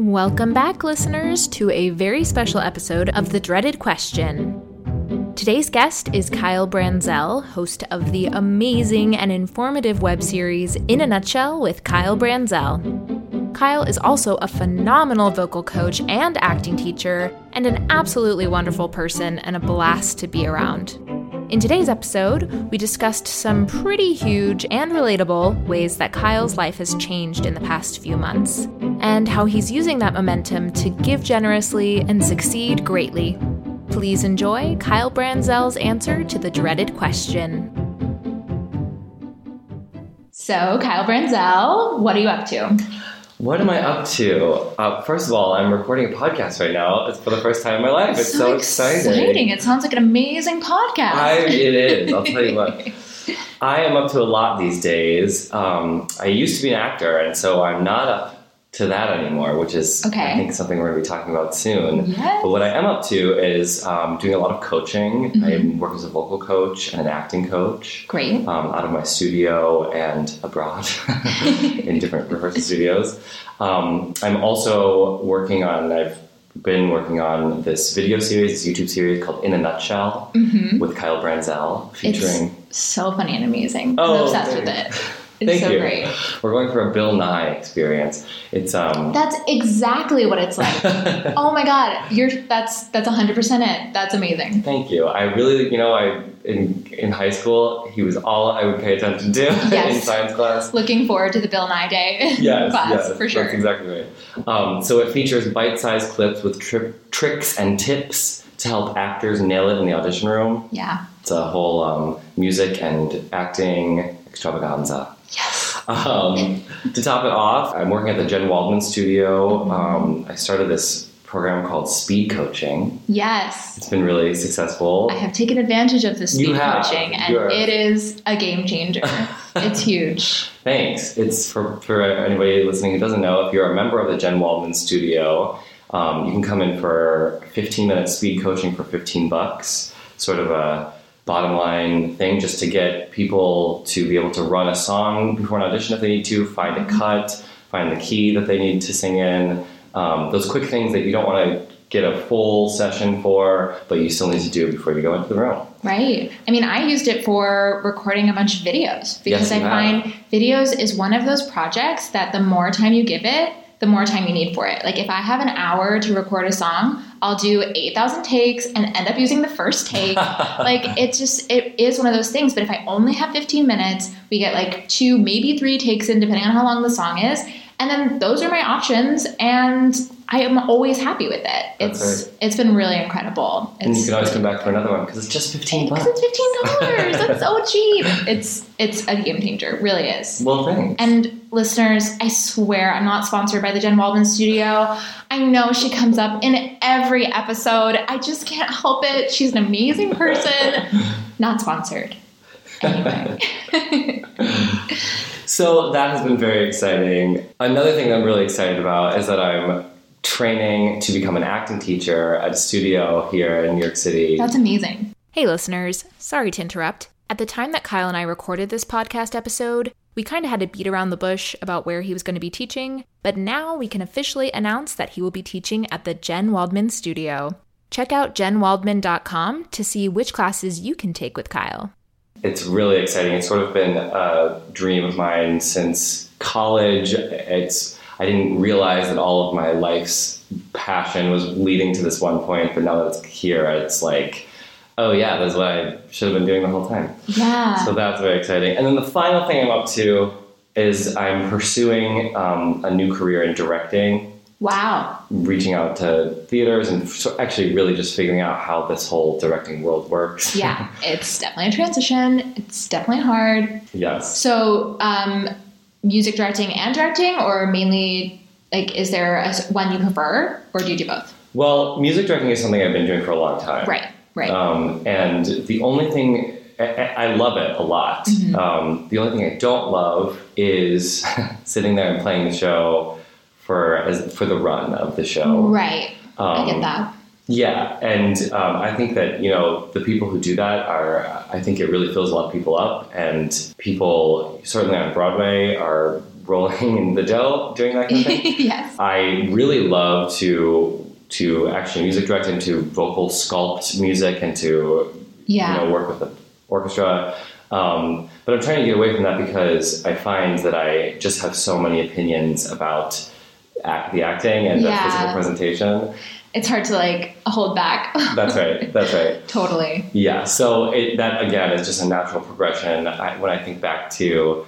Welcome back, listeners, to a very special episode of The Dreaded Question. Today's guest is Kyle Branzel, host of the amazing and informative web series In a Nutshell with Kyle Branzel. Kyle is also a phenomenal vocal coach and acting teacher, and an absolutely wonderful person and a blast to be around. In today's episode, we discussed some pretty huge and relatable ways that Kyle's life has changed in the past few months, and how he's using that momentum to give generously and succeed greatly. Please enjoy Kyle Branzel's answer to the dreaded question. So, Kyle Branzel, what are you up to? What am I up to? Uh, first of all, I'm recording a podcast right now. It's for the first time in my life. It's so, so exciting. It sounds like an amazing podcast. I, it is. I'll tell you what. I am up to a lot these days. Um, I used to be an actor, and so I'm not up to that anymore, which is okay. I think something we're going to be talking about soon. Yes. But what I am up to is um, doing a lot of coaching. Mm-hmm. I work as a vocal coach and an acting coach. Great. Um, out of my studio and abroad in different rehearsal studios. Um, I'm also working on. I've been working on this video series, this YouTube series called In a Nutshell mm-hmm. with Kyle Branzel, featuring. It's so funny and amazing. Oh, I'm obsessed with it. It's Thank so you. great. We're going for a Bill Nye experience. It's um That's exactly what it's like. oh my god, you're that's that's 100% it. That's amazing. Thank you. I really, you know, I in in high school, he was all I would pay attention to yes. in science class. Looking forward to the Bill Nye Day yes, class yes, for sure. That's exactly right. Um, so it features bite-sized clips with tri- tricks and tips to help actors nail it in the audition room. Yeah. It's a whole um, music and acting extravaganza. Yes. Um, to top it off, I'm working at the Jen Waldman studio. Um, I started this program called Speed Coaching. Yes. It's been really successful. I have taken advantage of the speed coaching and it is a game changer. it's huge. Thanks. It's for, for anybody listening who doesn't know, if you're a member of the Jen Waldman studio, um, you can come in for 15 minutes speed coaching for 15 bucks. Sort of a bottom line thing just to get people to be able to run a song before an audition if they need to, find a cut, find the key that they need to sing in. Um, those quick things that you don't want to get a full session for, but you still need to do before you go into the room. Right. I mean, I used it for recording a bunch of videos because Yes, I have. find videos is one of those projects that the more time you give it, the more time you need for it. Like if I have an hour to record a song, I'll do 8,000 takes and end up using the first take. like it's just it is one of those things, but if I only have 15 minutes, we get like two maybe 3 takes in depending on how long the song is, and then those are my options and I am always happy with it. It's right. it's been really incredible. And you can always come back for another one because it's just 15 because bucks. it's fifteen dollars. That's so cheap. It's it's a game changer. It really is. Well, thanks. And listeners, I swear I'm not sponsored by the Jen Waldman Studio. I know she comes up in every episode. I just can't help it. She's an amazing person. Not sponsored. Anyway. So that has been very exciting. Another thing I'm really excited about is that I'm training to become an acting teacher at a studio here in New York City. That's amazing. Hey, listeners. Sorry to interrupt. At the time that Kyle and I recorded this podcast episode, we kind of had to beat around the bush about where he was going to be teaching, but now we can officially announce that he will be teaching at the Jen Waldman Studio. Check out jenwaldman.com to see which classes you can take with Kyle. It's really exciting. It's sort of been a dream of mine since college. It's I didn't realize that all of my life's passion was leading to this one point, but now that it's here, it's like, oh yeah, that's what I should have been doing the whole time. Yeah. So that's very exciting. And then the final thing I'm up to is I'm pursuing um, a new career in directing, wow. reaching out to theaters, and actually really just figuring out how this whole directing world works. Yeah. It's definitely a transition. It's definitely hard. yes. So, um, music directing and directing, or mainly like, is there a, one you prefer, or do you do both? Well, music directing is something I've been doing for a long time. Right, right. Um, and the only thing I, love it a lot. Mm-hmm. Um, the only thing I don't love is sitting there and playing the show for as, for the run of the show. right. I get Um, that. Yeah, and um, I think that you know the people who do that are. I think it really fills a lot of people up, and people certainly on Broadway are rolling in the dough, doing that kind of thing. yes. I really love to to actually music direct and to vocal sculpt music and to Yeah. you know work with the orchestra. Um, but I'm trying to get away from that because I find that I just have so many opinions about act, the acting and Yeah. the physical presentation. It's hard to like hold back. That's right. That's right. totally. Yeah, so it, that again is just a natural progression. I, when I think back to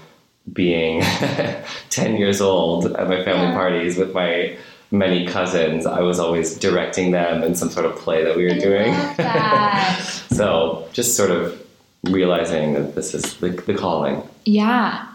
being 10 years old at my family Yeah. parties with my many cousins, I was always directing them in some sort of play that we were I doing. so just sort of realizing that this is the, the calling. yeah.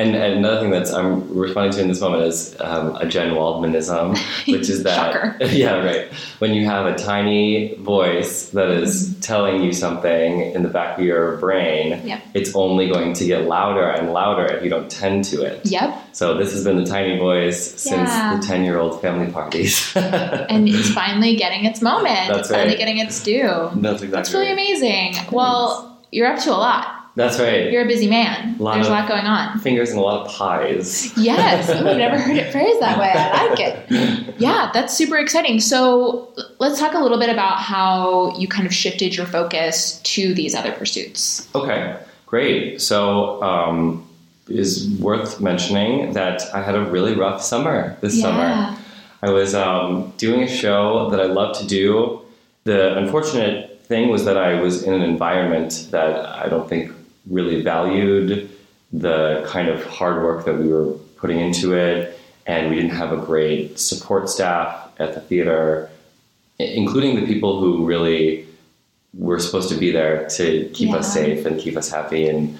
And, and another thing that's I'm responding to in this moment is um, a Jen Waldmanism, which is that yeah, right. When you have a tiny voice that is Mm-hmm. telling you something in the back of your brain, Yep. it's only going to get louder and louder if you don't tend to it. Yep. So this has been the tiny voice since the ten-year-old family parties. And it's finally getting its moment. That's it's finally getting its due. That's exactly. That's really right. amazing. Well, you're up to a lot. That's right. You're a busy man. Lot There's a lot going on. Fingers and a lot of pies. Yes, I've never heard it phrased that way. I like it. Yeah, that's super exciting. So let's talk a little bit about how you kind of shifted your focus to these other pursuits. Okay, great. So, um, is worth mentioning that I had a really rough summer this Yeah. summer. I was um, doing a show that I love to do. The unfortunate thing was that I was in an environment that I don't think really valued the kind of hard work that we were putting into it, and we didn't have a great support staff at the theater, including the people who really were supposed to be there to keep us safe and keep us happy. And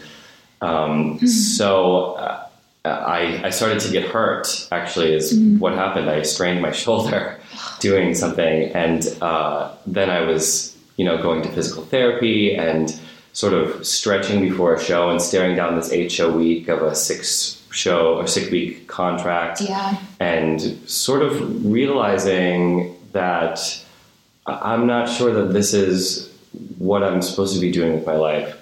um, so uh, I, I started to get hurt, actually, is what happened. I strained my shoulder doing something. And uh, then I was, you know, going to physical therapy and sort of stretching before a show and staring down this eight show week of a six show or six week contract Yeah. and sort of realizing that I'm not sure that this is what I'm supposed to be doing with my life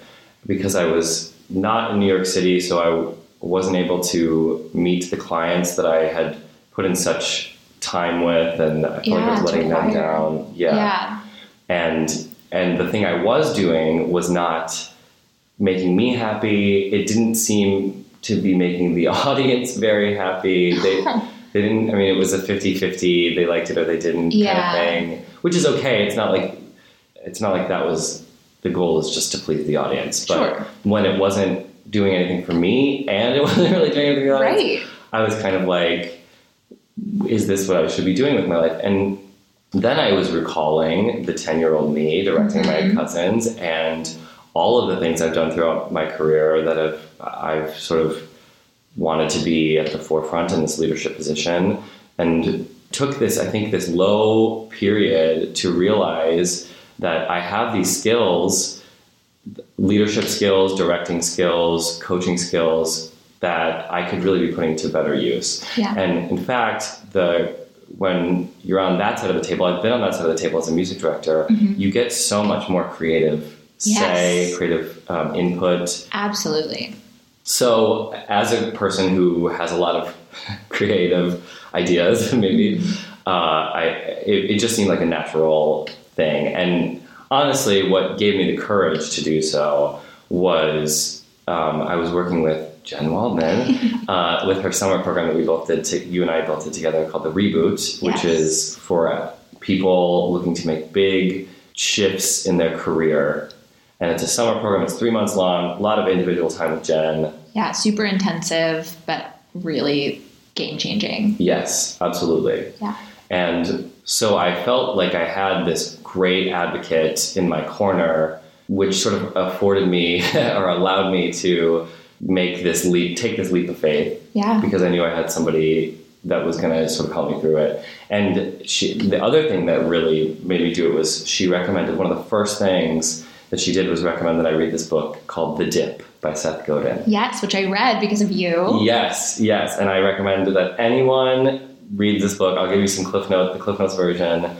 because I was not in New York City, so I wasn't able to meet the clients that I had put in such time with, and I felt like I Yeah, was letting them down. Yeah. and and the thing I was doing was not making me happy. It didn't seem to be making the audience very happy. They they didn't. I mean, it was a 50-50. They liked it or they didn't Yeah. kind of thing, which is okay. It's not like it's not like that was the goal is just to please the audience. But Sure. when it wasn't doing anything for me and it wasn't really doing anything for the audience, Right. I was kind of like, is this what I should be doing with my life? And then I was recalling the 10 year old me directing Mhm. my cousins and all of the things I've done throughout my career that have, I've sort of wanted to be at the forefront in this leadership position and took this, I think, this low period to realize that I have these skills, leadership skills, directing skills, coaching skills that I could really be putting to better use. Yeah. And in fact, the when you're on that side of the table, I've been on that side of the table as a music director. You get so much more creative say, Yes. creative um, input. Absolutely. So, as a person who has a lot of creative ideas, maybe uh, I it, it just seemed like a natural thing. And honestly, what gave me the courage to do so was um, I was working with Jen Waldman uh, with her summer program that we both did. To, you and I built it together called the Reboot, which Yes. is for uh, people looking to make big shifts in their career. And it's a summer program. It's three months long. A lot of individual time with Jen. Yeah. Super intensive, but really game changing. Yes, absolutely. Yeah. And so I felt like I had this great advocate in my corner, which sort of afforded me or allowed me to make this leap, take this leap of faith, Yeah. because I knew I had somebody that was going to sort of help me through it. And she, the other thing that really made me do it was she recommended one of the first things that she did was recommend that I read this book called The Dip by Seth Godin. Yes, which I read because of you. Yes, yes, and I recommend that anyone read this book. I'll give you some cliff note, the cliff notes version.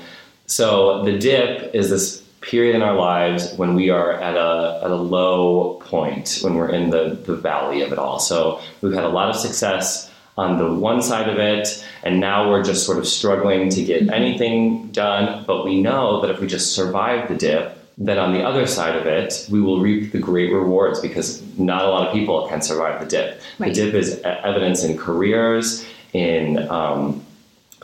So the dip is this period in our lives when we are at a at a low point, when we're in the the valley of it all. So we've had a lot of success. on the one side of it, and now we're just sort of struggling to get anything done. But we know that if we just survive the dip, then on the other side of it, we will reap the great rewards because not a lot of people can survive the dip. Right. The dip is evidence in careers, in um,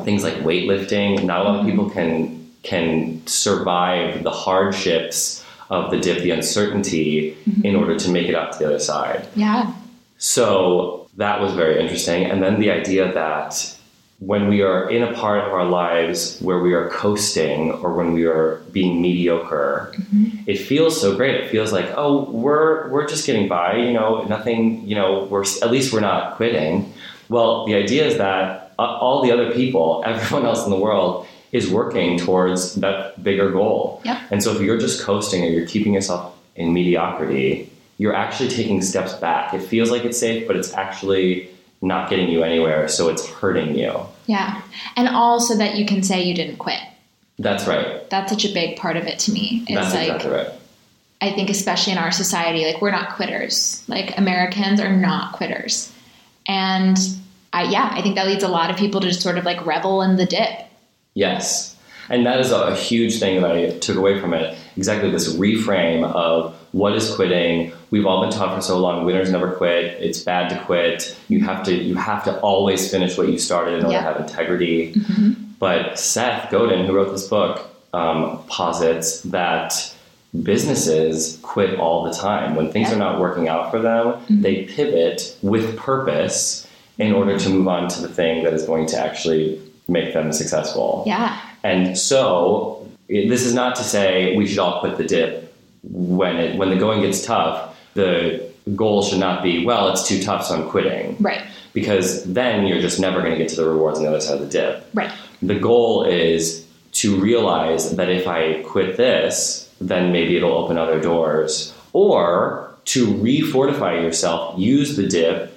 things like weightlifting. Not a lot of people can can survive the hardships of the dip, the uncertainty, in order to make it up to the other side. Yeah. So that was very interesting. And then the idea that when we are in a part of our lives where we are coasting or when we are being mediocre, it feels so great. It feels like, oh, we're we're just getting by, you know, nothing, you know, we're at least we're not quitting. Well, the idea is that uh, all the other people, everyone else in the world is working towards that bigger goal. Yep. And so if you're just coasting or you're keeping yourself in mediocrity, you're actually taking steps back. It feels like it's safe, but it's actually not getting you anywhere, so it's hurting you. Yeah. And also that you can say you didn't quit. That's right. That's such a big part of it to me. It's That's like exactly right. I think especially in our society, like we're not quitters. Like Americans are not quitters. And I yeah, I think that leads a lot of people to just sort of like revel in the dip. Yes. And that is a huge thing that I took away from it. Exactly this reframe of what is quitting. We've all been taught for so long winners never quit. It's bad to quit. You have to you have to always finish what you started in order Yeah. to have integrity. But Seth Godin, who wrote this book, um, posits that businesses quit all the time. When things Yeah. are not working out for them, they pivot with purpose in order to move on to the thing that is going to actually make them successful. Yeah. And so, this is not to say we should all quit the dip when it when the going gets tough. The goal should not be well, it's too tough, so I'm quitting. Right. Because then you're just never going to get to the rewards on the other side of the dip. Right. The goal is to realize that if I quit this, then maybe it'll open other doors, or to refortify yourself, use the dip.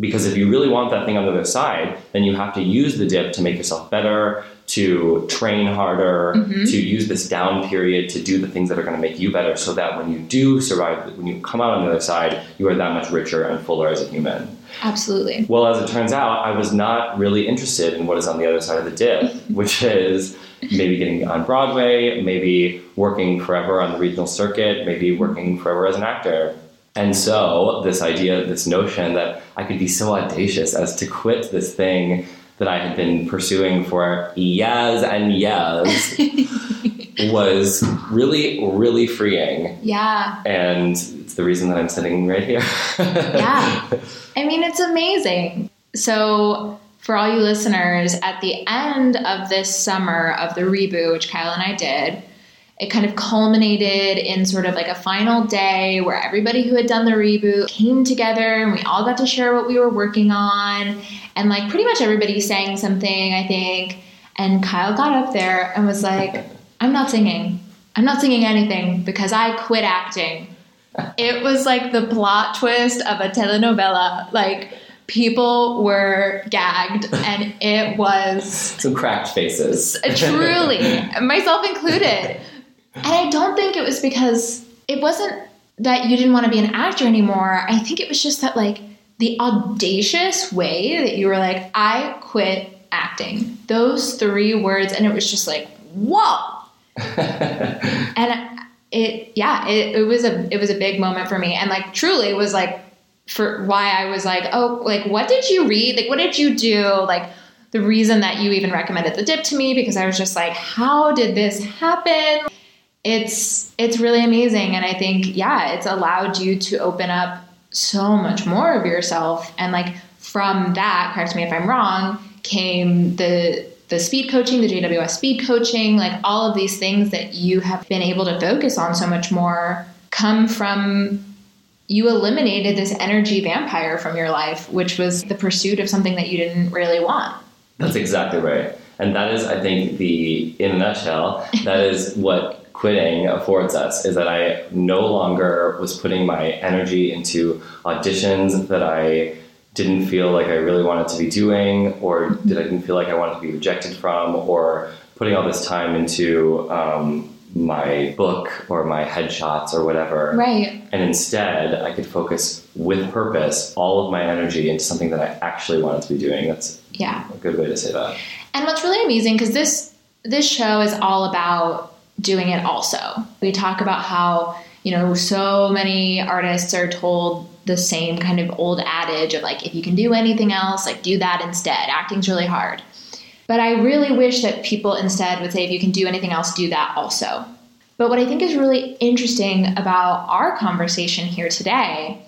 Because if you really want that thing on the other side, then you have to use the dip to make yourself better, to train harder, mm-hmm. to use this down period to do the things that are going to make you better so that when you do survive, when you come out on the other side, you are that much richer and fuller as a human. Absolutely. Well, as it turns out, I was not really interested in what is on the other side of the dip, which is maybe getting on Broadway, maybe working forever on the regional circuit, maybe working forever as an actor. And so, this idea, this notion that I could be so audacious as to quit this thing that I had been pursuing for years and years was really, really freeing. Yeah. And it's the reason that I'm sitting right here. Yeah. I mean, it's amazing. So, for all you listeners, at the end of this summer of the reboot, which Kyle and I did, it kind of culminated in sort of like a final day where everybody who had done the reboot came together and we all got to share what we were working on. And like pretty much everybody sang something, I think. And Kyle got up there and was like, I'm not singing. I'm not singing anything because I quit acting. It was like the plot twist of a telenovela. Like people were gagged and it was Some cracked faces. truly myself included and i don't think it was because it wasn't that you didn't want to be an actor anymore. I think it was just that like the audacious way that you were like i quit acting. Those three words and it was just like whoa. And it yeah it, it was a it was a big moment for me. And like truly it was like for why i was like oh like what did you read? Like what did you do? Like the reason that you even recommended the dip to me? Because i was just like how did this happen it's it's really amazing. And i think yeah it's allowed you to open up so much more of yourself. And like from that correct me if i'm wrong came the the speed coaching the jws speed coaching like all of these things that you have been able to focus on so much more come from you eliminated this energy vampire from your life which was the pursuit of something that you didn't really want. That's exactly right. And that is, I think, the in a nutshell, that is what quitting affords us is that I no longer was putting my energy into auditions that I didn't feel like I really wanted to be doing, or that I didn't feel like I wanted to be rejected from, or putting all this time into um, my book or my headshots or whatever. Right. And instead, I could focus with purpose all of my energy into something that I actually wanted to be doing. That's Yeah. a good way to say that. And what's really amazing because this this show is all about doing it also. We talk about how, you know, so many artists are told the same kind of old adage of like if you can do anything else, like do that instead. Acting's really hard. But I really wish that people instead would say if you can do anything else, do that also. But what I think is really interesting about our conversation here today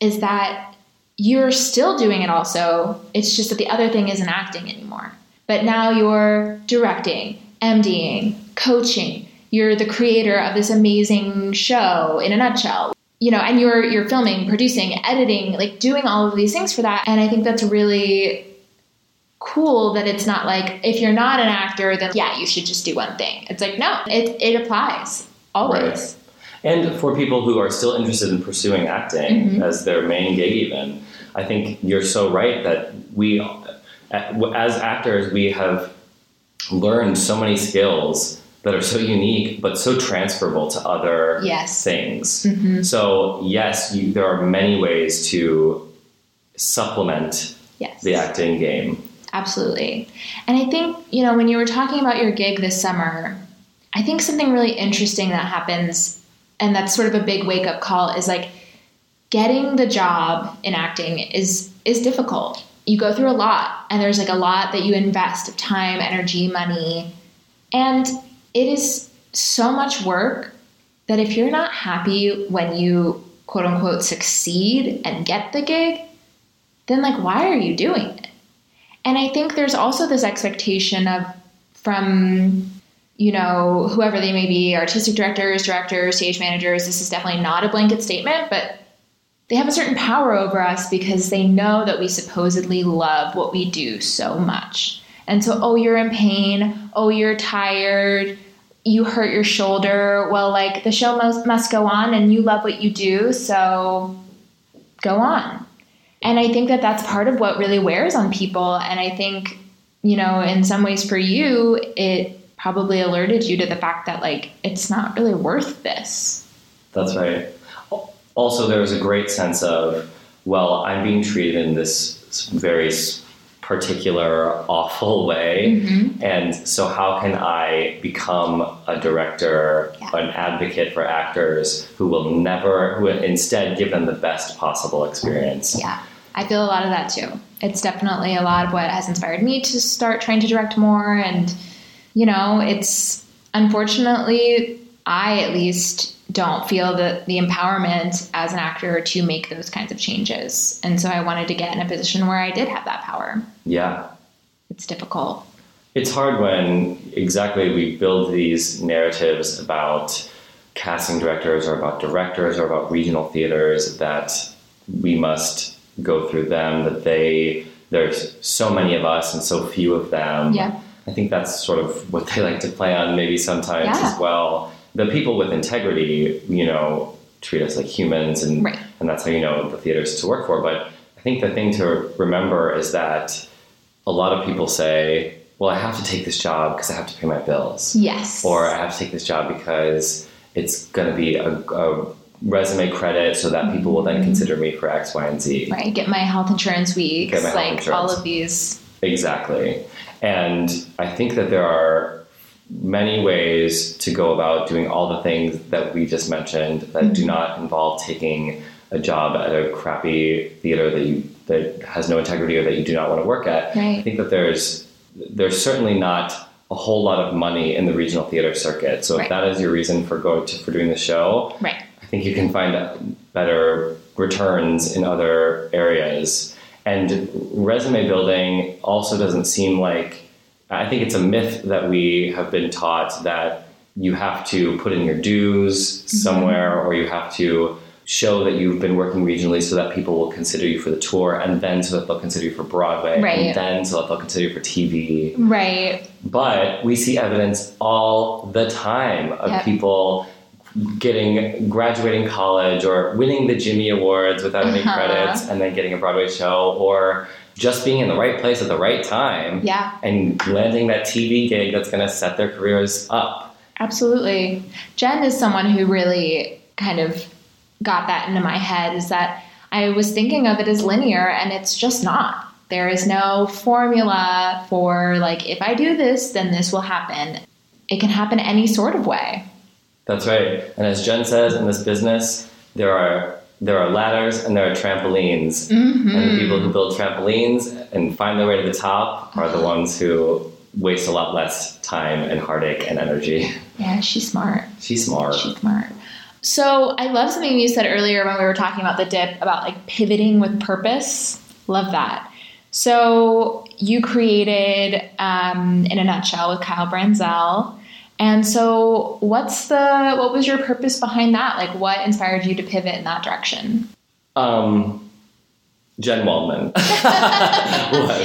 is that you're still doing it also. It's just that the other thing isn't acting anymore. But now you're directing, MDing, coaching. You're the creator of this amazing show in a nutshell. You know, and you're you're filming, producing, editing, like doing all of these things for that. And I think that's really cool that it's not like if you're not an actor, then yeah, you should just do one thing. It's like no, it it applies always. And for people who are still interested in pursuing acting Mhm. as their main gig, even, I think you're so right that we, as actors, we have learned so many skills that are so unique but so transferable to other Yes. things. Mhm. So, yes, you, there are many ways to supplement Yes. the acting game. Absolutely. And I think, you know, when you were talking about your gig this summer, I think something really interesting that happens, and that's sort of a big wake up call, is like getting the job in acting is is difficult. You go through a lot, and there's like a lot that you invest of time, energy, money, and it is so much work that if you're not happy when you quote unquote succeed and get the gig, then like why are you doing it? And I think there's also this expectation of from you know whoever they may be, artistic directors, directors, stage managers. This is definitely not a blanket statement, but they have a certain power over us because they know that we supposedly love what we do so much. And so, oh, you're in pain. Oh, you're tired. You hurt your shoulder. Well, like the show must, must go on, and you love what you do, so go on. And I think that that's part of what really wears on people. And I think, you know, in some ways for you, it probably alerted you to the fact that, like, it's not really worth this. That's right. Also, there was a great sense of, well, I'm being treated in this very particular, awful way. Mhm. And so, how can I become a director, Yeah. an advocate for actors who will never, who will instead give them the best possible experience? Yeah, I feel a lot of that too. It's definitely a lot of what has inspired me to start trying to direct more. And, you know, it's unfortunately, I at least don't feel the, the empowerment as an actor to make those kinds of changes. And so I wanted to get in a position where I did have that power. Yeah. It's difficult. It's hard when exactly we build these narratives about casting directors or about directors or about regional theaters that we must go through them, that they, there's so many of us and so few of them. Yeah. I think that's sort of what they like to play on maybe sometimes Yeah. as well. The people with integrity, you know, treat us like humans and Right. and that's how you know the theaters to work for. But I think the thing to remember is that a lot of people say, well, I have to take this job because I have to pay my bills. Yes. Or I have to take this job because it's going to be a, a resume credit so that people will then mm-hmm. consider me for X, Y, and Z. right. Get my health insurance weeks, health like insurance. all of these. Exactly. And I think that there are many ways to go about doing all the things that we just mentioned that do mm-hmm. not involve taking a job at a crappy theater that you that has no integrity or that you do not want to work at. Right. I think that there's there's certainly not a whole lot of money in the regional theater circuit. So Right. if that is your reason for going to for doing the show, Right. I think you can find better returns in other areas. And resume building also doesn't seem like, I think it's a myth that we have been taught that you have to put in your dues somewhere or you have to show that you've been working regionally so that people will consider you for the tour and then so that they'll consider you for Broadway Right. and then so that they'll consider you for TV. Right. But we see evidence all the time of Yep. people getting graduating college or winning the Jimmy Awards without any Uh-huh. credits and then getting a Broadway show or just being in the right place at the right time Yeah. and landing that TV gig that's going to set their careers up. Absolutely. Jen is someone who really kind of got that into my head is that I was thinking of it as linear and it's just not. There is no formula for like if I do this then this will happen. It can happen any sort of way. That's right. And as Jen says in this business, there are there are ladders and there are trampolines. Mm-hmm. And the people who build trampolines and find their way to the top are the ones who waste a lot less time and heartache and energy. Yeah, she's smart. She's smart. She's smart. So I love something you said earlier when we were talking about the dip about like pivoting with purpose. Love that. So you created, um, in a nutshell, with Kyle Branzel. And so, what's the what was your purpose behind that? Like, what inspired you to pivot in that direction? Um, Jen Waldman.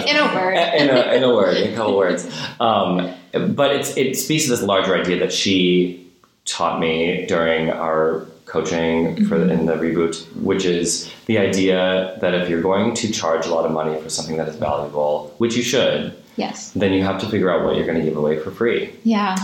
in a word. in, a, in a word, in a couple words. Um, but it's, it speaks to this larger idea that she taught me during our coaching for the, in the reboot, which is the idea that if you're going to charge a lot of money for something that is valuable, which you should, Yes. then you have to figure out what you're going to give away for free. Yeah.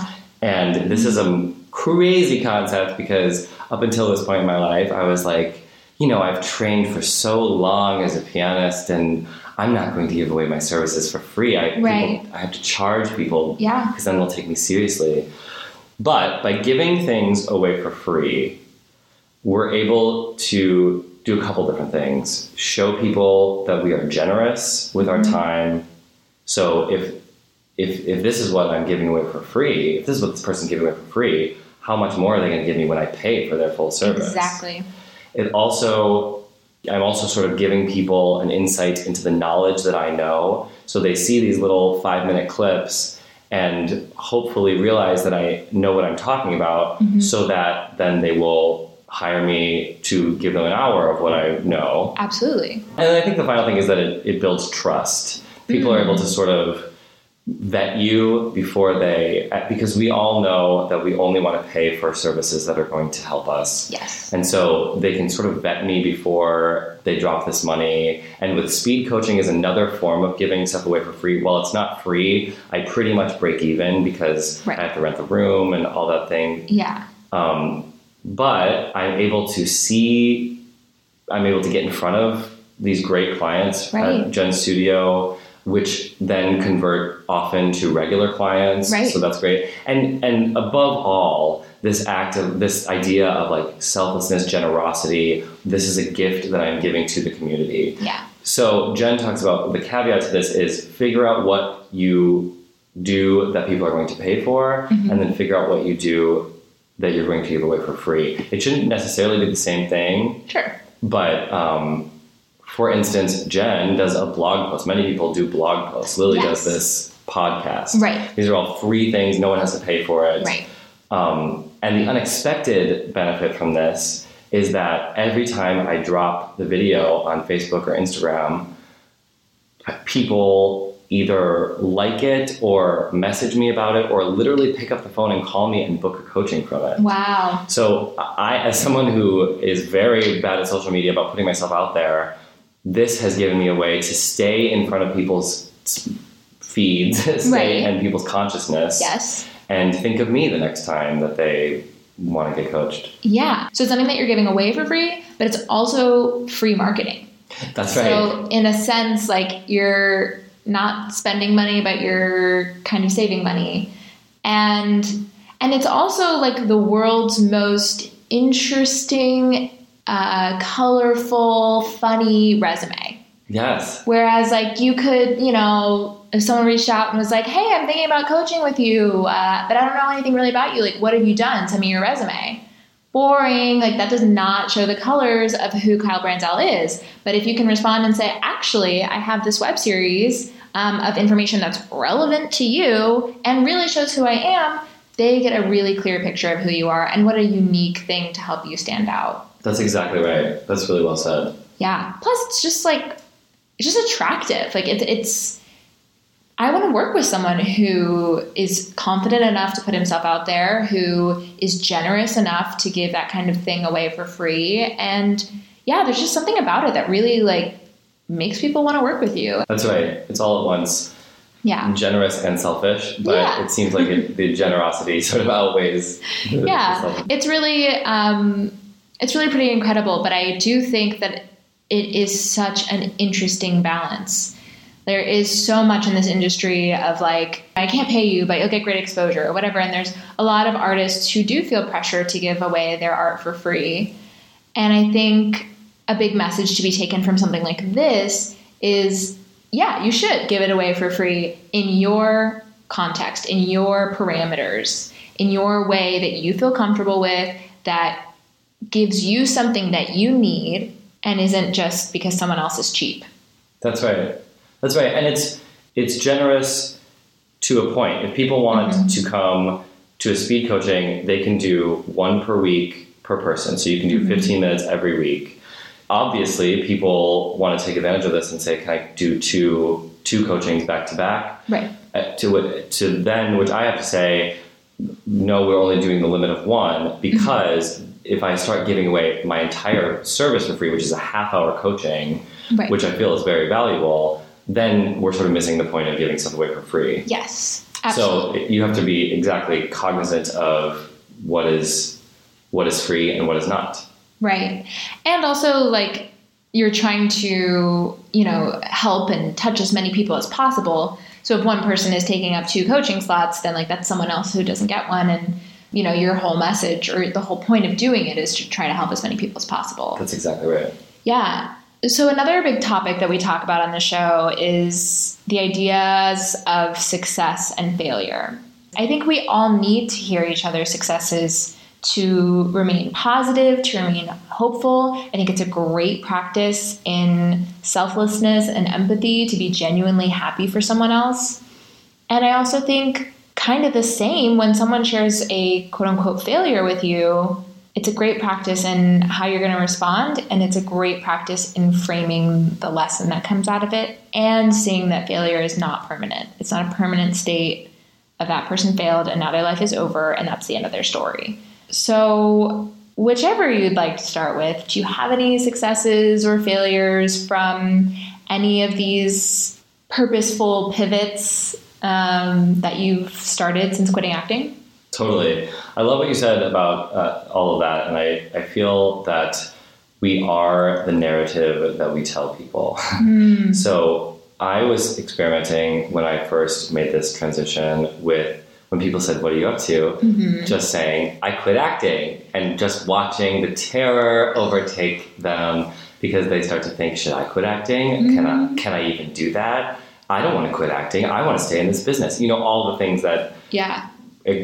And this is a crazy concept because up until this point in my life, I was like, you know, I've trained for so long as a pianist and I'm not going to give away my services for free. I, Right. people, I have to charge people Yeah. because then they'll take me seriously. But by giving things away for free, we're able to do a couple different things. Show people that we are generous with our mm-hmm. time. So if if if this is what I'm giving away for free, if this is what this person's giving away for free, how much more are they going to give me when I pay for their full service? Exactly. It also, I'm also sort of giving people an insight into the knowledge that I know. So they see these little five minute clips and hopefully realize that I know what I'm talking about mm-hmm. so that then they will hire me to give them an hour of what I know. Absolutely. And I think the final thing is that it, it builds trust. People are mm-hmm. able to sort of vet you before they, because we all know that we only want to pay for services that are going to help us. Yes. And so they can sort of vet me before they drop this money. And with speed coaching is another form of giving stuff away for free. While it's not free, I pretty much break even because Right. I have to rent the room and all that thing. Yeah. Um, but I'm able to see, I'm able to get in front of these great clients Right. at Jen Studio, which then convert often to regular clients. Right. So that's great. And and above all, this act of this idea of like selflessness, generosity. This is a gift that I'm giving to the community. Yeah. So Jen talks about the caveat to this is figure out what you do that people are going to pay for, and then figure out what you do that you're going to give away for free. It shouldn't necessarily be the same thing, Sure. but um, for instance, Jen does a blog post. Many people do blog posts. Lili Yes. does this podcast. Right. These are all free things. No one has to pay for it. Right. Um, and the unexpected benefit from this is that every time I drop the video on Facebook or Instagram, people either like it or message me about it or literally pick up the phone and call me and book a coaching from it. Wow. So I, as someone who is very bad at social media about putting myself out there, this has given me a way to stay in front of people's feeds, stay Right. in people's consciousness, Yes. and think of me the next time that they want to get coached. Yeah. So it's something that you're giving away for free, but it's also free marketing. That's right. So in a sense, like you're not spending money, but you're kind of saving money. And and it's also like the world's most interesting, uh, colorful, funny resume. yes. Whereas, like, you could, you know, if someone reached out and was like, hey, I'm thinking about coaching with you, uh, but I don't know anything really about you. Like, what have you done? Send me your resume. Boring. Like, that does not show the colors of who Kyle Branzel is. But if you can respond and say, actually, I have this web series um, of information that's relevant to you and really shows who I am, they get a really clear picture of who you are and what a unique thing to help you stand out. That's exactly right. That's really well said. Yeah. Plus, it's just like it's just attractive. Like it's it's. I want to work with someone who is confident enough to put himself out there, who is generous enough to give that kind of thing away for free, and yeah, there's just something about it that really like makes people want to work with you. That's right. It's all at once. yeah generous and selfish but Yeah. it seems like it, the generosity sort of outweighs the, the yeah selfish. it's really um, it's really pretty incredible but i do think that it is such an interesting balance. There is so much in this industry of like i can't pay you but you'll get great exposure or whatever and there's a lot of artists who do feel pressure to give away their art for free. And i think a big message to be taken from something like this is yeah you should give it away for free in your context in your parameters in your way that you feel comfortable with that gives you something that you need and isn't just because someone else is cheap That's right. That's right. And it's it's generous to a point. If people want Mm-hmm. to come to a speed coaching, they can do one per week per person. So you can do Mm-hmm. 15 minutes every week. Obviously, people want to take advantage of this and say, "Can I do two two coachings back to back?" right Uh, To to then, which I have to say, no, we're only doing the limit of one because if I start giving away my entire service for free, which is a half hour coaching, Right. which I feel is very valuable, then we're sort of missing the point of giving stuff away for free. yes So absolutely it- you have to be exactly cognizant of what is what is free and what is not. Right. And also, like, you're trying to, you know, help and touch as many people as possible. So if one person is taking up two coaching slots, then, like, that's someone else who doesn't get one. And, you know, your whole message or the whole point of doing it is to try to help as many people as possible. That's exactly right. Yeah. So, another big topic that we talk about on the show is the ideas of success and failure. I think we all need to hear each other's successes to remain positive, to remain hopeful. I think it's a great practice in selflessness and empathy to be genuinely happy for someone else. And I also think kind of the same when someone shares a quote unquote failure with you. It's a great practice in how you're going to respond, and it's a great practice in framing the lesson that comes out of it and seeing that failure is not permanent. It's not a permanent state of that person failed and now their life is over and that's the end of their story. So, whichever you'd like to start with, do you have any successes or failures from any of these purposeful pivots um, that you've started since quitting acting? Totally. I love what you said about uh, all of that, and I, I feel that we are the narrative that we tell people. so I was experimenting when I first made this transition with when people said, What are you up to? Just saying, I quit acting, and just watching the terror overtake them because they start to think, Should I quit acting? Can, I, can I even do that? I don't want to quit acting. I want to stay in this business. You know, all the things that Yeah.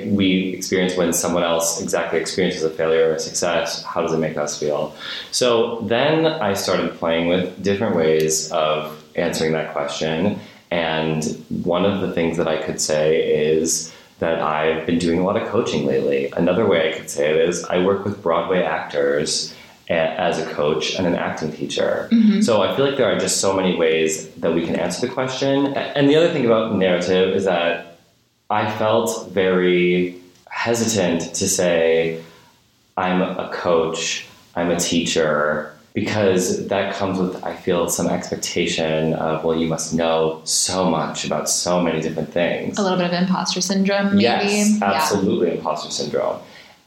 we experience when someone else exactly experiences a failure or a success how does it make us feel so then i started playing with different ways of answering that question and one of the things that i could say is that i've been doing a lot of coaching lately another way i could say it is i work with broadway actors as a coach and an acting teacher. Mm-hmm. So I feel like there are just so many ways that we can answer the question. And the other thing about narrative is that I felt very hesitant to say, I'm a coach, I'm a teacher, because that comes with, I feel, some expectation of, well, you must know so much about so many different things. A little bit of imposter syndrome, maybe. Yes, Yeah. absolutely imposter syndrome.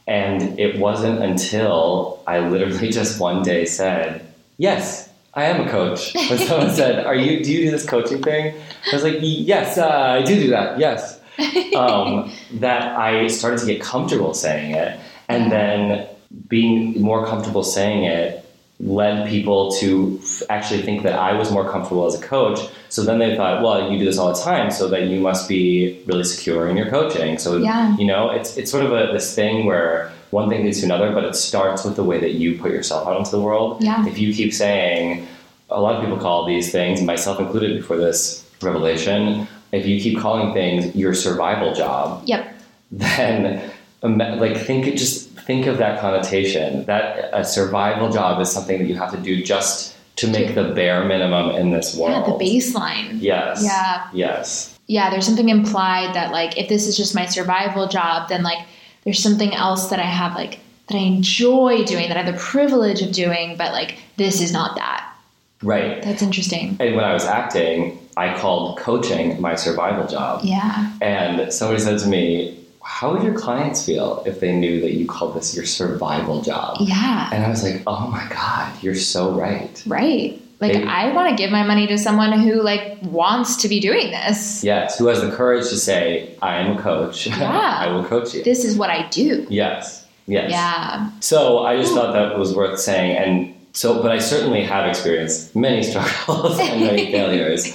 And it wasn't until I literally just one day said, Yes, I am a coach. When someone said, Are you do you do this coaching thing? I was like, Yes, uh, I do do that, yes. Um, that I started to get comfortable saying it. And then being more comfortable saying it led people to f- actually think that I was more comfortable as a coach. So then they thought, well, you do this all the time, so then you must be really secure in your coaching. So Yeah. you know, it's it's sort of a this thing where one thing leads to another, but it starts with the way that you put yourself out into the world. Yeah. If you keep saying, a lot of people call these things, myself included, before this revelation. If you keep calling things your survival job, Yep. then like think just think of that connotation that a survival job is something that you have to do just to make the bare minimum in this world. Yeah, the baseline. Yes. Yeah. Yes. yeah, there's something implied that like if this is just my survival job, then like there's something else that I have like that I enjoy doing, that I have the privilege of doing, but like this is not that. Right. That's interesting. And when I was acting, I called coaching my survival job. Yeah. And somebody said to me, How would your clients feel if they knew that you called this your survival job? Yeah. And I was like, Oh my God, you're so right. Right. Like They- I want to give my money to someone who like wants to be doing this. Yes, who has the courage to say, I am a coach. Yeah. I will coach you. This is what I do. Yes. Yes. Yeah. So I just thought that was worth saying. And so, but I certainly have experienced many struggles and many failures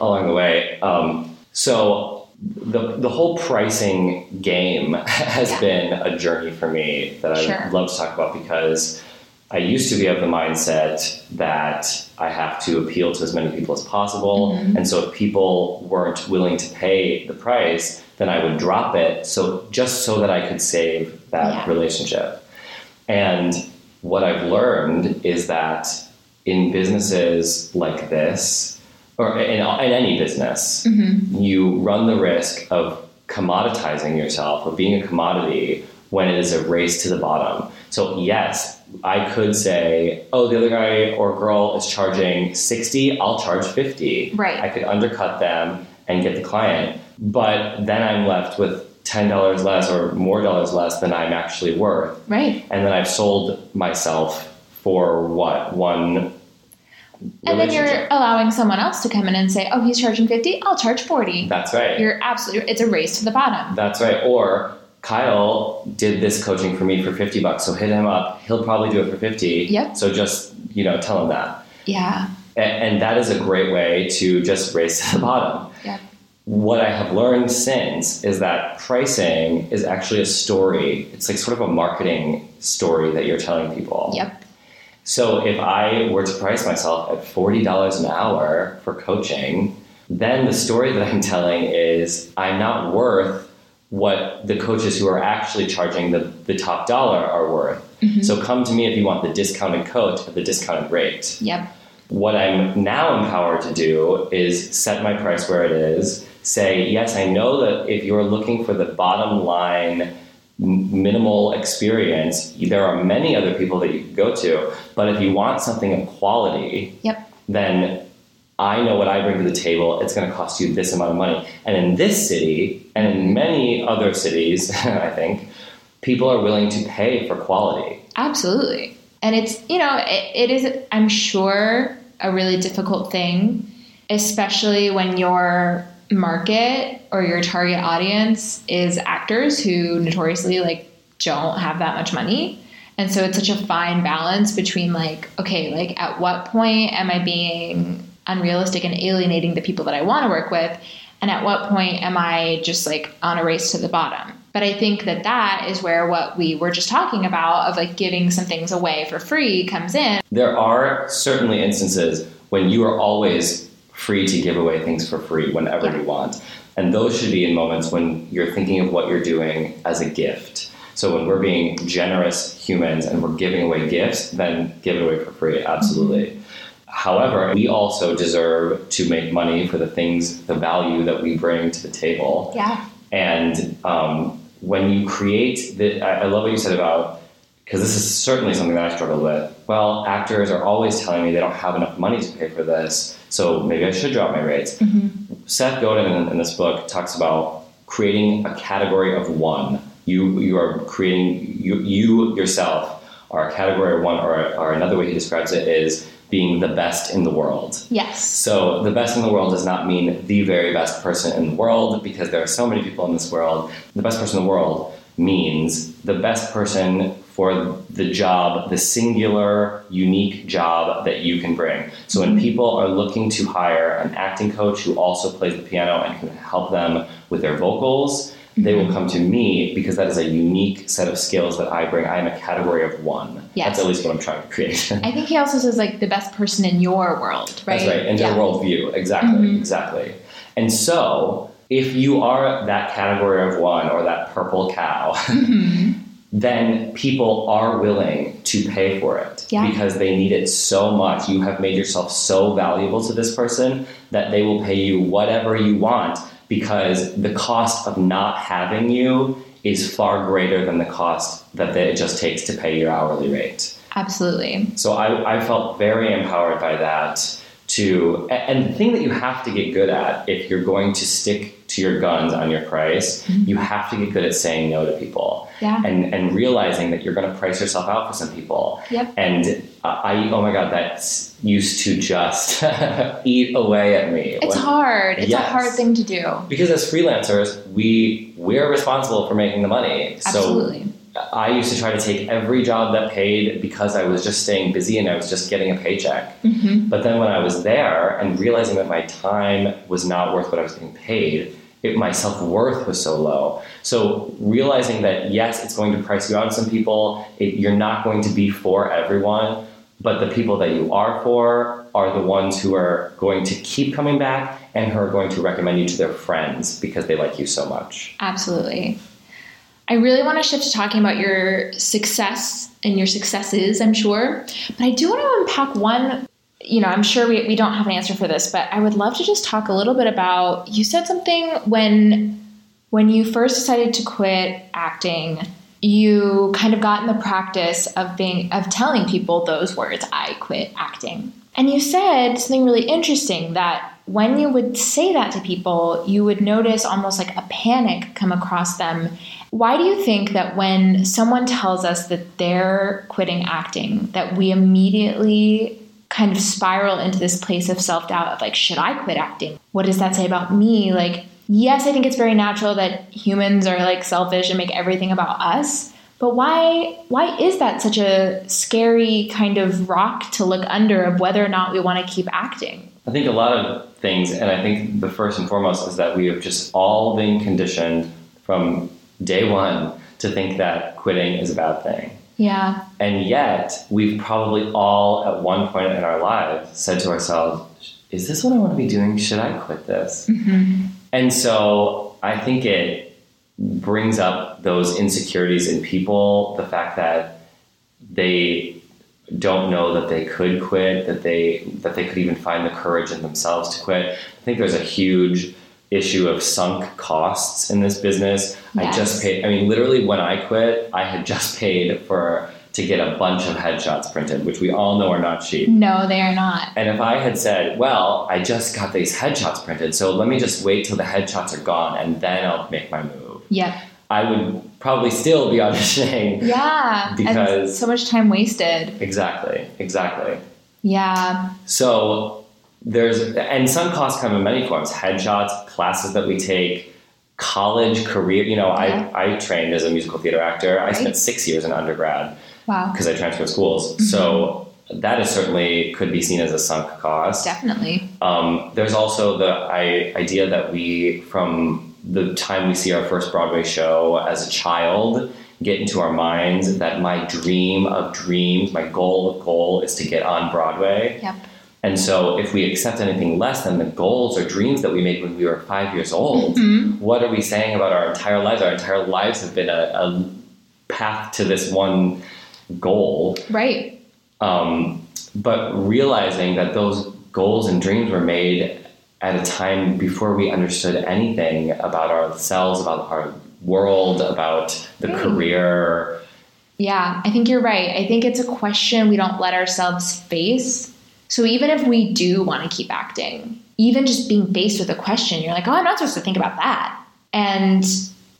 along the way. Um, so the, the whole pricing game has Yeah. been a journey for me that I Sure. love to talk about because I used to be of the mindset that I have to appeal to as many people as possible. Mm-hmm. And so if people weren't willing to pay the price, then I would drop it. So just so that I could save that Yeah. relationship. And what I've learned is that in businesses like this, or in, in any business, mm-hmm. you run the risk of commoditizing yourself, of being a commodity when it is a race to the bottom. So, yes, I could say, oh, the other guy or girl is charging 60, I'll charge 50. Right. I could undercut them and get the client. But then I'm left with $10 less or more dollars less than I'm actually worth. Right. And then I've sold myself for what? One And then you're allowing someone else to come in and say, "Oh, he's charging 50, I'll charge 40." That's right. You're absolutely it's a race to the bottom. That's right. Or Kyle did this coaching for me for 50 bucks, so hit him up. He'll probably do it for 50. Yep. So just, you know, tell him that. Yeah. A- And, that is a great way to just race to the bottom. Yep. What I have learned since is that pricing is actually a story. It's like sort of a marketing story that you're telling people. Yep. So if I were to price myself at $40 an hour for coaching, then the story that I'm telling is I'm not worth what the coaches who are actually charging the, the top dollar are worth. Mm-hmm. So come to me if you want the discounted coach at the discounted rate. Yep. What I'm now empowered to do is set my price where it is, say, yes, I know that if you're looking for the bottom line minimal experience, there are many other people that you could go to. But if you want something of quality, Yep. then I know what I bring to the table. It's going to cost you this amount of money. And in this city, and in many other cities, I think, people are willing to pay for quality. Absolutely. And it's, you know, it, it is, I'm sure, a really difficult thing, especially when your market or your target audience is actors who notoriously like don't have that much money. And so it's such a fine balance between like, okay, like at what point am I being unrealistic and alienating the people that I want to work with? And at what point am I just like on a race to the bottom? But I think that that is where what we were just talking about of like giving some things away for free comes in. There are certainly instances when you are always free to give away things for free whenever Yeah. you want. And those should be in moments when you're thinking of what you're doing as a gift. So when we're being generous humans and we're giving away gifts, then give it away for free, absolutely. However, we also deserve to make money for the things, the value that we bring to the table. Yeah. And um, when you create the, I, I love what you said about, because this is certainly something that I struggle with. Well, actors are always telling me they don't have enough money to pay for this, so maybe I should drop my rates. Mm-hmm. Seth Godin in, in this book talks about creating a category of one. You you are creating you you yourself are a category of one, or, or another way he describes it is being the best in the world. Yes. So the best in the world does not mean the very best person in the world because there are so many people in this world. The best person in the world means the best person for the job, the singular, unique job that you can bring. So when people are looking to hire an acting coach who also plays the piano and can help them with their vocals, they will come to me because that is a unique set of skills that I bring. I am a category of one. Yes. That's at least what I'm trying to create. I think he also says like the best person in your world, right? That's right, and yeah. your worldview. Exactly, mm-hmm. exactly. And so, if you are that category of one or that purple cow, mm-hmm. Then people are willing to pay for it Yeah. because they need it so much. You have made yourself so valuable to this person that they will pay you whatever you want because the cost of not having you is far greater than the cost that it just takes to pay your hourly rate. Absolutely. So I, I felt very empowered by that to and the thing that you have to get good at if you're going to stick to your guns on your price mm-hmm. you have to get good at saying no to people yeah. and and realizing that you're going to price yourself out for some people yep. and i oh my god that used to just eat away at me it's when, hard it's yes. a hard thing to do because as freelancers we we're responsible for making the money Absolutely. so I used to try to take every job that paid because I was just staying busy and I was just getting a paycheck. Mm-hmm. But then when I was there and realizing that my time was not worth what I was being paid, it, my self worth was so low. So realizing that yes, it's going to price you out on some people, it, you're not going to be for everyone, but the people that you are for are the ones who are going to keep coming back and who are going to recommend you to their friends because they like you so much. Absolutely. I really want to shift to talking about your success and your successes, I'm sure. But I do want to unpack one. You know, I'm sure we, we don't have an answer for this, but I would love to just talk a little bit about you said something when when you first decided to quit acting, you kind of got in the practice of being of telling people those words, I quit acting. And you said something really interesting that when you would say that to people, you would notice almost like a panic come across them why do you think that when someone tells us that they're quitting acting, that we immediately kind of spiral into this place of self doubt of like, should I quit acting? What does that say about me? Like, yes, I think it's very natural that humans are like selfish and make everything about us. But why why is that such a scary kind of rock to look under of whether or not we want to keep acting? I think a lot of things, and I think the first and foremost is that we have just all been conditioned from day one to think that quitting is a bad thing. Yeah. And yet, we've probably all at one point in our lives said to ourselves, is this what I want to be doing? Should I quit this? Mm-hmm. And so I think it brings up those insecurities in people, the fact that they don't know that they could quit, that they that they could even find the courage in themselves to quit. I think there's a huge issue of sunk costs in this business. Yes. I just paid, I mean, literally when I quit, I had just paid for to get a bunch of headshots printed, which we all know are not cheap. No, they are not. And if I had said, well, I just got these headshots printed, so let me just wait till the headshots are gone and then I'll make my move. Yeah. I would probably still be auditioning. Yeah. Because so much time wasted. Exactly. Exactly. Yeah. So there's and sunk costs come in many forms. Headshots classes that we take college career you know yeah. I, I trained as a musical theater actor. I spent six years in undergrad wow. because i transferred schools. Mm-hmm. so that is certainly could be seen as a sunk cost. Definitely. Um, there's also the I, idea that we from the time we see our first broadway show as a child get into our minds that my dream of dreams my goal of goal is to get on broadway. Yep and so, if we accept anything less than the goals or dreams that we made when we were five years old, mm-hmm. what are we saying about our entire lives? Our entire lives have been a, a path to this one goal. Right. Um, but realizing that those goals and dreams were made at a time before we understood anything about ourselves, about our world, about the right. career. Yeah, I think you're right. I think it's a question we don't let ourselves face so even if we do want to keep acting, even just being faced with a question, you're like, oh, I'm not supposed to think about that. And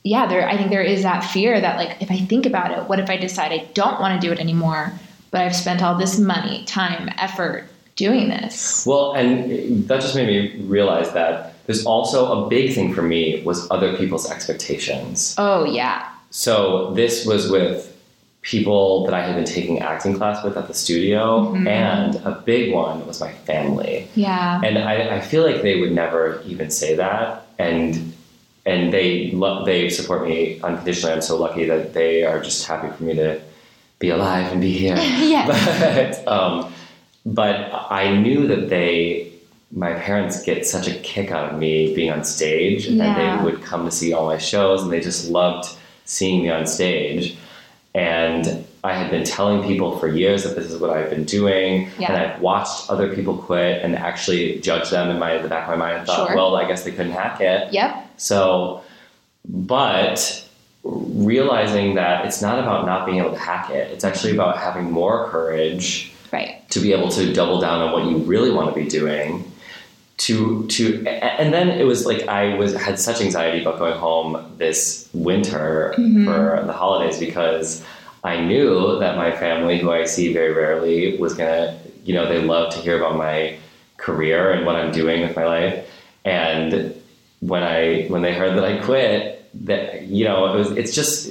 yeah, there I think there is that fear that like if I think about it, what if I decide I don't want to do it anymore, but I've spent all this money, time, effort doing this. Well, and that just made me realize that there's also a big thing for me was other people's expectations. Oh yeah. So this was with people that I had been taking acting class with at the studio, mm-hmm. and a big one was my family. Yeah, and I, I feel like they would never even say that, and and they lo- they support me unconditionally. I'm so lucky that they are just happy for me to be alive and be here. yes. but, um, but I knew that they. My parents get such a kick out of me being on stage, yeah. and they would come to see all my shows, and they just loved seeing me on stage. And I had been telling people for years that this is what I've been doing, yeah. and I've watched other people quit and actually judged them in my the back of my mind and thought, sure. well, I guess they couldn't hack it. Yep. So, but realizing that it's not about not being able to hack it. It's actually about having more courage right. to be able to double down on what you really want to be doing. To to and then it was like I was had such anxiety about going home this winter Mm-hmm. for the holidays because I knew that my family, who I see very rarely, was gonna you know they love to hear about my career and what I'm doing with my life. And when I when they heard that I quit, that you know it was it's just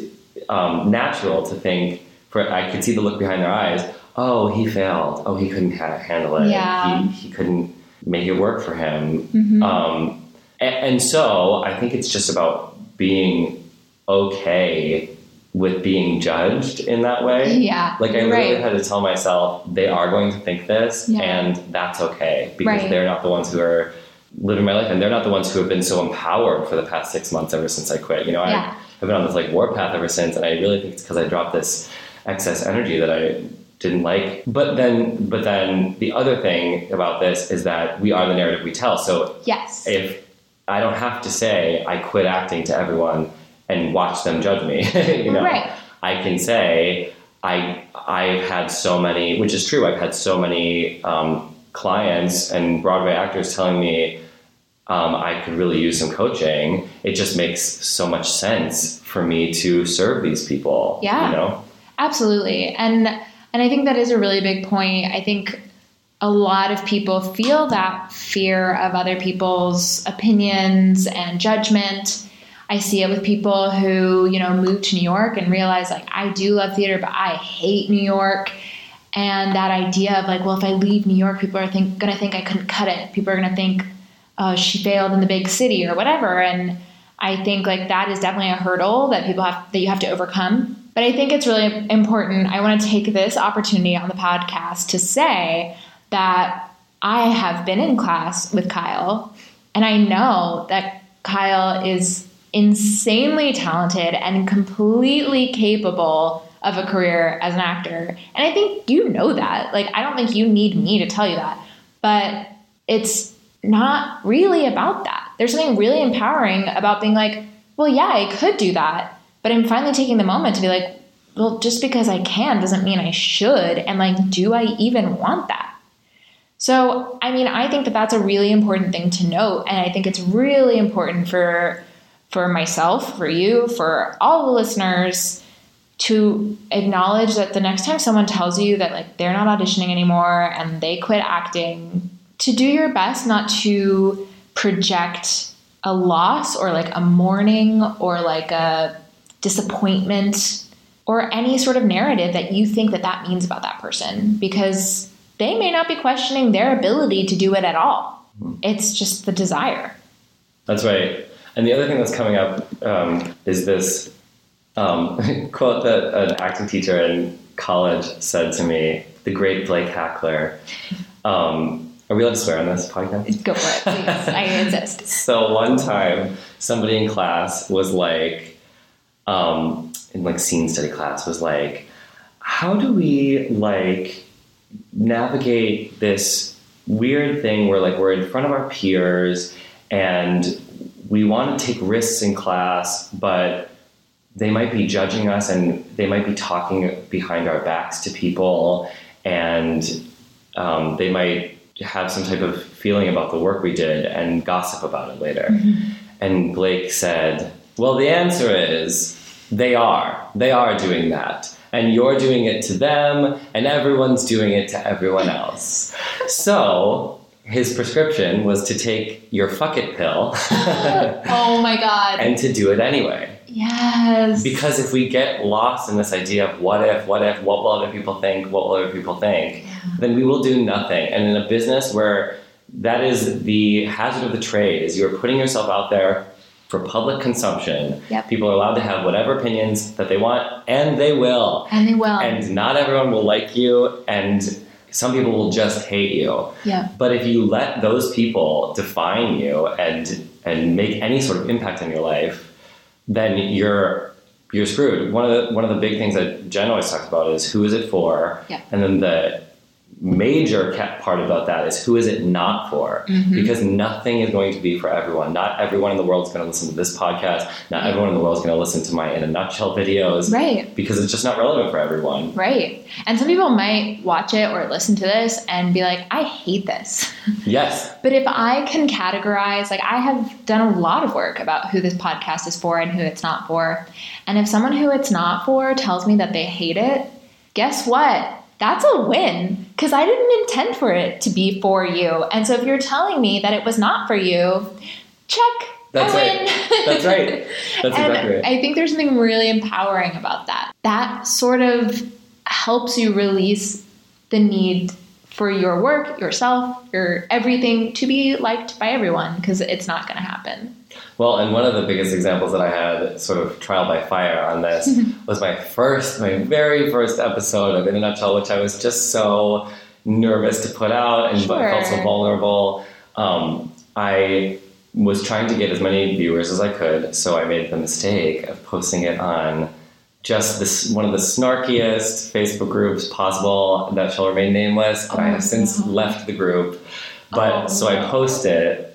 um, natural to think. For I could see the look behind their eyes. Oh, he failed. Oh, he couldn't ha- handle it. Yeah. He, he couldn't make it work for him. Mm-hmm. Um, and, and so I think it's just about being okay with being judged in that way. Yeah. Like I literally right. had to tell myself they are going to think this, Yeah. and that's okay because Right. they're not the ones who are living my life, and they're not the ones who have been so empowered for the past six months ever since I quit. You know, Yeah. I have been on this like warp path ever since, and I really think it's because I dropped this excess energy that I didn't like. But then, but then the other thing about this is that we are the narrative we tell. So Yes. if I don't have to say I quit acting to everyone and watch them judge me, you know, Right. I can say I I've had so many, which is true. I've had so many um, clients and Broadway actors telling me um, I could really use some coaching. It just makes so much sense for me to serve these people. Yeah. you know. Absolutely. And and I think that is a really big point. I think a lot of people feel that fear of other people's opinions and judgment. I see it with people who, you know, move to New York and realize like I do love theater, but I hate New York. And that idea of like, well, if I leave New York, people are think, gonna think I couldn't cut it. People are gonna think, oh, she failed in the big city or whatever. And I think like that is definitely a hurdle that people have that you have to overcome. But I think it's really important. I want to take this opportunity on the podcast to say that I have been in class with Kyle, and I know that Kyle is insanely talented and completely capable of a career as an actor. And I think you know that. Like, I don't think you need me to tell you that. But it's not really about that. There's something really empowering about being like, well, yeah, I could do that. But I'm finally taking the moment to be like, well, just because I can doesn't mean I should. And like, do I even want that? So, I mean, I think that that's a really important thing to note. And I think it's really important for for myself, for you, for all the listeners to acknowledge that the next time someone tells you that like they're not auditioning anymore and they quit acting, to do your best not to project a loss or like a mourning or like a disappointment or any sort of narrative that you think that that means about that person because they may not be questioning their ability to do it at all. It's just the desire. That's right. And the other thing that's coming up um, is this um, quote that an acting teacher in college said to me, the great Blake Hackler. Um, are we allowed to swear on this podcast? Go for it, please. I insist. So one time, somebody in class was like, um, in like scene study class, was like, how do we like navigate this weird thing where like we're in front of our peers and we want to take risks in class, but they might be judging us and they might be talking behind our backs to people and um, they might have some type of feeling about the work we did and gossip about it later. And Blake said, Well, the answer is they are. They are doing that. And you're doing it to them, and everyone's doing it to everyone else. So his prescription was to take your fuck it pill Oh my God. and to do it anyway. Yes. Because if we get lost in this idea of what if, what if, what will other people think, what will other people think, then we will do nothing. And in a business where that is the hazard of the trade, is you're putting yourself out there for public consumption. Yep. People are allowed to have whatever opinions that they want, and they will. And they will. And not everyone will like you, and some people will just hate you. yeah. But if you let those people define you and and make any sort of impact in your life, then you're you're screwed. One of the one of the big things that Jen always talks about is who is it for, Yeah. and then the major part about that is who is it not for? Mm-hmm. Because nothing is going to be for everyone. Not everyone in the world is going to listen to this podcast. Not everyone in the world is going to listen to my in a nutshell videos. Right. Because it's just not relevant for everyone. Right. And some people might watch it or listen to this and be like, I hate this. Yes. but if I can categorize, like I have done a lot of work about who this podcast is for and who it's not for. And if someone who it's not for tells me that they hate it, guess what? That's a win because I didn't intend for it to be for you. And so if you're telling me that it was not for you, check. That's right. That's right. That's and exactly right. I think there's something really empowering about that. That sort of helps you release the need for your work, yourself, your everything to be liked by everyone because it's not going to happen. Well, and one of the biggest examples that I had, sort of trial by fire on this, was my first, my very first episode of In a Nutshell, which I was just so nervous to put out and sure. Felt so vulnerable. Um, I was trying to get as many viewers as I could, so I made the mistake of posting it on just this one of the snarkiest Facebook groups possible that shall remain nameless. Oh, I have since left the group, but oh, so I posted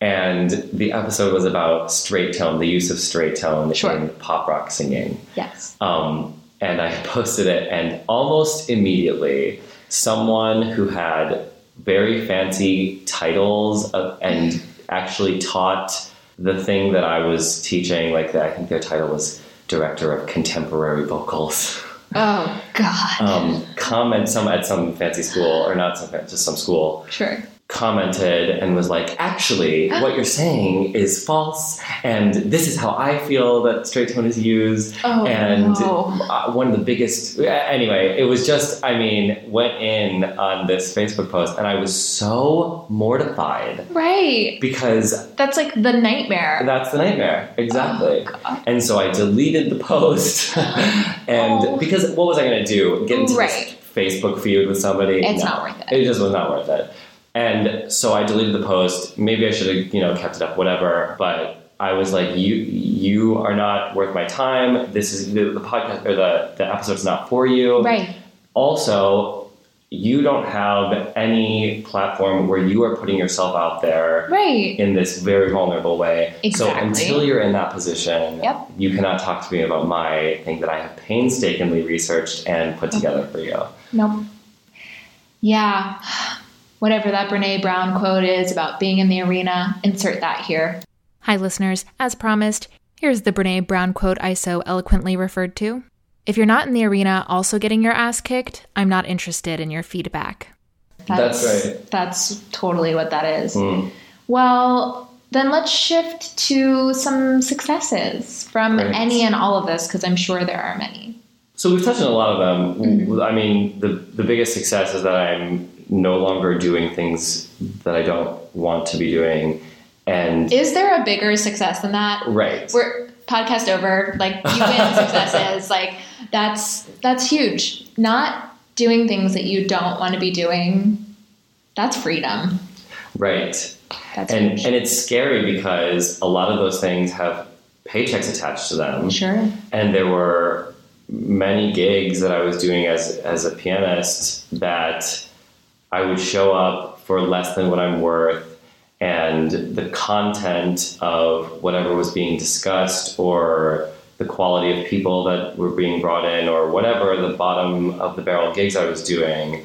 and the episode was about straight tone, the use of straight tone sure. in pop rock singing. Yes. Um, and I posted it, and almost immediately, someone who had very fancy titles of, and actually taught the thing that I was teaching, like I think their title was Director of Contemporary Vocals. Oh God! Um, comment some at some fancy school or not some just some school. Sure commented and was like, actually, what you're saying is false, and this is how I feel that straight tone is used. Oh, and no. Uh, one of the biggest, anyway, it was just, I mean, went in on this Facebook post, and I was so mortified. Right. Because that's like the nightmare. That's the nightmare, exactly. Oh, and so I deleted the post, and oh. because what was I going to do? Get into right. this Facebook feud with somebody? It's no, not worth it. It just was not worth it. And so I deleted the post. Maybe I should have, you know, kept it up, whatever. But I was like, you you are not worth my time. This is the, the podcast or the the episode's not for you. Right. Also, you don't have any platform where you are putting yourself out there right. in this very vulnerable way. Exactly. So until you're in that position, yep. you cannot talk to me about my thing that I have painstakingly researched and put together for you. Nope. Yeah whatever that Brene Brown quote is about being in the arena, insert that here. Hi, listeners. As promised, here's the Brene Brown quote I so eloquently referred to. If you're not in the arena also getting your ass kicked, I'm not interested in your feedback. That's, that's right. That's totally what that is. Mm. Well, then let's shift to some successes from Great. any and all of this, because I'm sure there are many. So we've touched on a lot of them. Mm-hmm. I mean, the the biggest success is that I'm no longer doing things that I don't want to be doing. And is there a bigger success than that? Right. We're podcast over. Like you win successes. Like that's that's huge. Not doing things that you don't want to be doing. That's freedom. Right. That's and huge. and it's scary because a lot of those things have paychecks attached to them. Sure. And there were many gigs that I was doing as as a pianist that I would show up for less than what I'm worth, and the content of whatever was being discussed or the quality of people that were being brought in or whatever the bottom of the barrel gigs I was doing,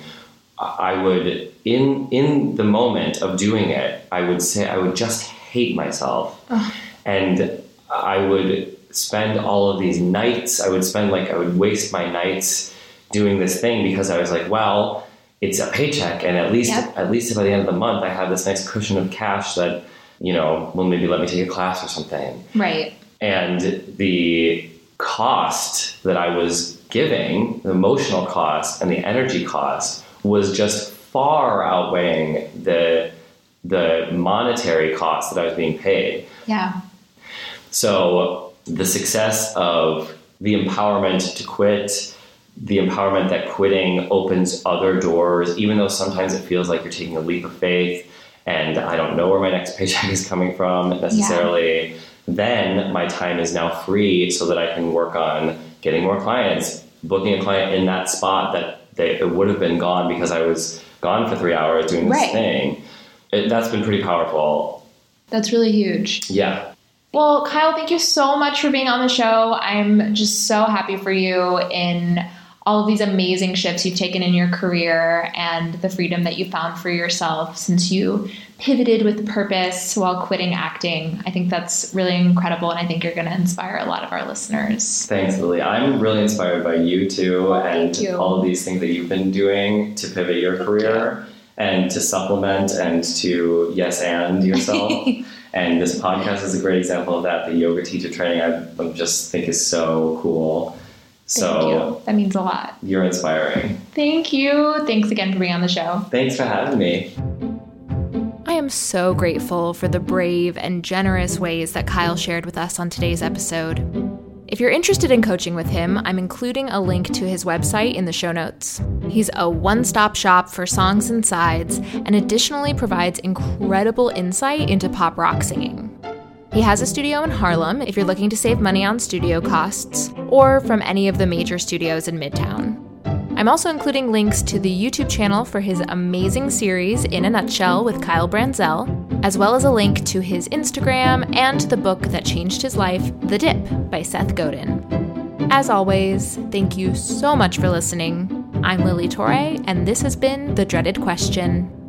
I would in in the moment of doing it, I would say I would just hate myself. And I would spend all of these nights, I would spend like I would waste my nights doing this thing because I was like, well, it's a paycheck, and at least yep. at least by the end of the month, I have this nice cushion of cash that you know will maybe let me take a class or something. Right. And the cost that I was giving, the emotional cost and the energy cost, was just far outweighing the the monetary cost that I was being paid. Yeah. So the success of the empowerment to quit the empowerment that quitting opens other doors, even though sometimes it feels like you're taking a leap of faith and I don't know where my next paycheck is coming from necessarily. Yeah. Then my time is now free so that I can work on getting more clients, booking a client in that spot that they, it would have been gone because I was gone for three hours doing this Right. thing. It, that's been pretty powerful. That's really huge. Yeah. Well, Kyle, thank you so much for being on the show. I'm just so happy for you in all of these amazing shifts you've taken in your career and the freedom that you found for yourself since you pivoted with purpose while quitting acting. I think that's really incredible, and I think you're going to inspire a lot of our listeners. Thanks, Lili. I'm really inspired by you too, and you. all of these things that you've been doing to pivot your career and to supplement and to yes and yourself. and this podcast is a great example of that. The yoga teacher training, I just think is so cool. So you. That means a lot. you're inspiring. Thank you. Thanks again for being on the show. Thanks for having me. I am so grateful for the brave and generous ways that Kyle shared with us on today's episode. If you're interested in coaching with him, I'm including a link to his website in the show notes. He's a one stop shop for songs and sides, and additionally provides incredible insight into pop rock singing. He has a studio in Harlem if you're looking to save money on studio costs, or from any of the major studios in Midtown. I'm also including links to the YouTube channel for his amazing series In a Nutshell with Kyle Branzel, as well as a link to his Instagram and the book that changed his life, The Dip by Seth Godin. As always, thank you so much for listening. I'm Lili Torre, and this has been The Dreaded Question.